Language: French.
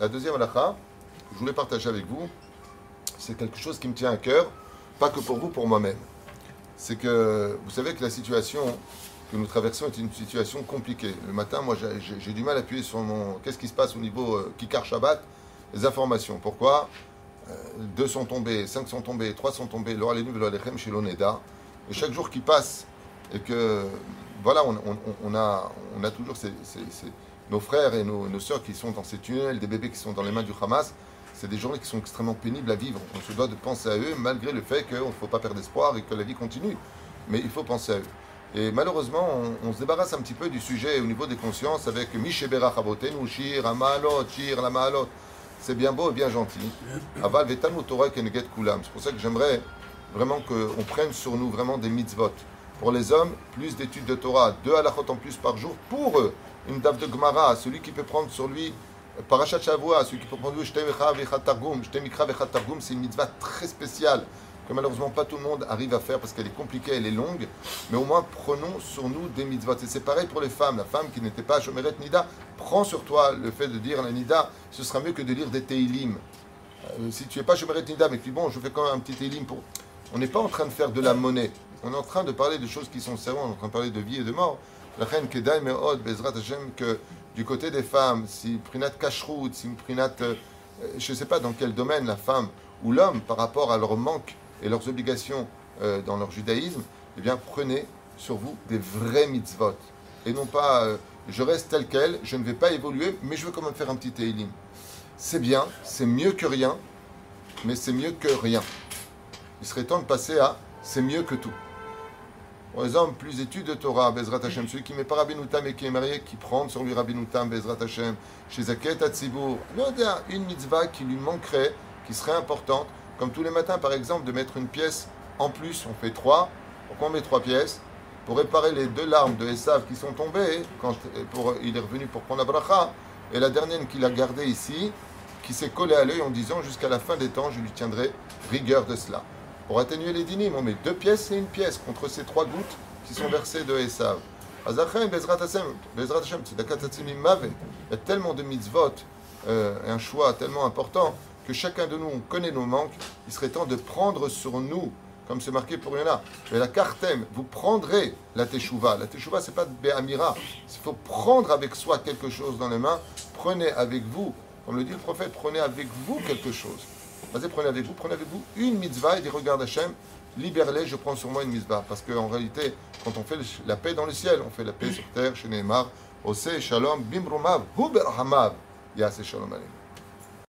La deuxième halakha, je voulais partager avec vous, c'est quelque chose qui me tient à cœur, pas que pour vous, pour moi-même. C'est que vous savez que la situation que nous traversons est une situation compliquée. Le matin, moi, j'ai du mal à appuyer sur mon. Qu'est-ce qui se passe au niveau euh, Kikar Shabbat Les informations. Pourquoi? Euh, Deux sont tombés, cinq sont tombés, trois sont tombés. L'Ora Lechem chez l'Oneda. Et chaque jour qui passe, et que. Voilà, on a toujours ces, nos frères et nos, nos sœurs qui sont dans ces tunnels, des bébés qui sont dans les mains du Hamas c'est des journées qui sont extrêmement pénibles à vivre. On se doit de penser à eux, malgré le fait qu'il ne faut pas perdre espoir et que la vie continue. Mais il faut penser à eux. Et malheureusement, on, se débarrasse un petit peu du sujet au niveau des consciences avec Mishebera Chabotenu, Shir, Amalot, Shir, Lamalot. C'est bien beau et bien gentil. Aval. C'est pour ça que j'aimerais vraiment qu'on prenne sur nous vraiment des mitzvot. Pour les hommes, plus d'études de Torah, deux halachot en plus par jour. Pour eux, une dave de Gemara, celui qui peut prendre sur lui Parachat Shavua, celui qui peut prendre Targum, c'est une mitzvah très spéciale que malheureusement pas tout le monde arrive à faire parce qu'elle est compliquée, elle est longue, mais au moins prenons sur nous des mitzvot. Et c'est pareil pour les femmes. La femme qui n'était pas Shomeret Nida, prends sur toi le fait de dire la Nida, ce sera mieux que de lire des Teilim. Euh, si tu n'es pas Shomeret Nida, mais tu dis bon, je fais quand même un petit Teilim pour. On n'est pas en train de faire de la monnaie. On est en train de parler de choses qui sont sérieuses, on est en train de parler de vie et de mort. La reine Kedai Meod, Bezrat Hashem, que du côté des femmes, si Prinat Kashrut, si Prinat, euh, je ne sais pas dans quel domaine la femme ou l'homme, par rapport à leur manque et leurs obligations euh, dans leur judaïsme, eh bien prenez sur vous des vrais mitzvot. Et non pas, euh, je reste tel quel, je ne vais pas évoluer, mais je veux quand même faire un petit teilim. C'est bien, c'est mieux que rien, mais c'est mieux que rien. Il serait temps de passer à c'est mieux que tout. Les hommes, plus études de Torah, Bezrat Hashem. Celui qui n'est pas Rabbi Noutam et qui est marié, qui prend sur lui Rabbi Noutam, Bezrat Hashem. Chez Zaket Atzibur. Une mitzvah qui lui manquerait, qui serait importante, comme tous les matins, par exemple, de mettre une pièce en plus. On fait trois. Pourquoi on met trois pièces? Pour réparer les deux larmes de Esav qui sont tombées, quand il est revenu pour prendre la bracha. Et la dernière qu'il a gardée ici, qui s'est collée à l'œil en disant jusqu'à la fin des temps, je lui tiendrai rigueur de cela. Pour atténuer les dynimes, on met deux pièces et une pièce contre ces trois gouttes qui sont versées de Esav. Il y a tellement de mitzvot, euh, un choix tellement important, que chacun de nous, on connaît nos manques. Il serait temps de prendre sur nous, comme c'est marqué pour Yana. Mais la cartem, vous prendrez la teshuva. La teshuva, c'est pas de béamira. Il faut prendre avec soi quelque chose dans les mains. Prenez avec vous, comme le dit le prophète, prenez avec vous quelque chose. Vas-y, prenez avec vous, prenez avec vous une mitzvah et dit regarde Hachem, libère-les, je prends sur moi une mitzvah. Parce qu'en réalité, quand on fait la paix dans le ciel, on fait la paix sur terre, chez Neymar, Ose, Shalom, Bimrumav, Huber Hamav, Yase Shalom Aleinu.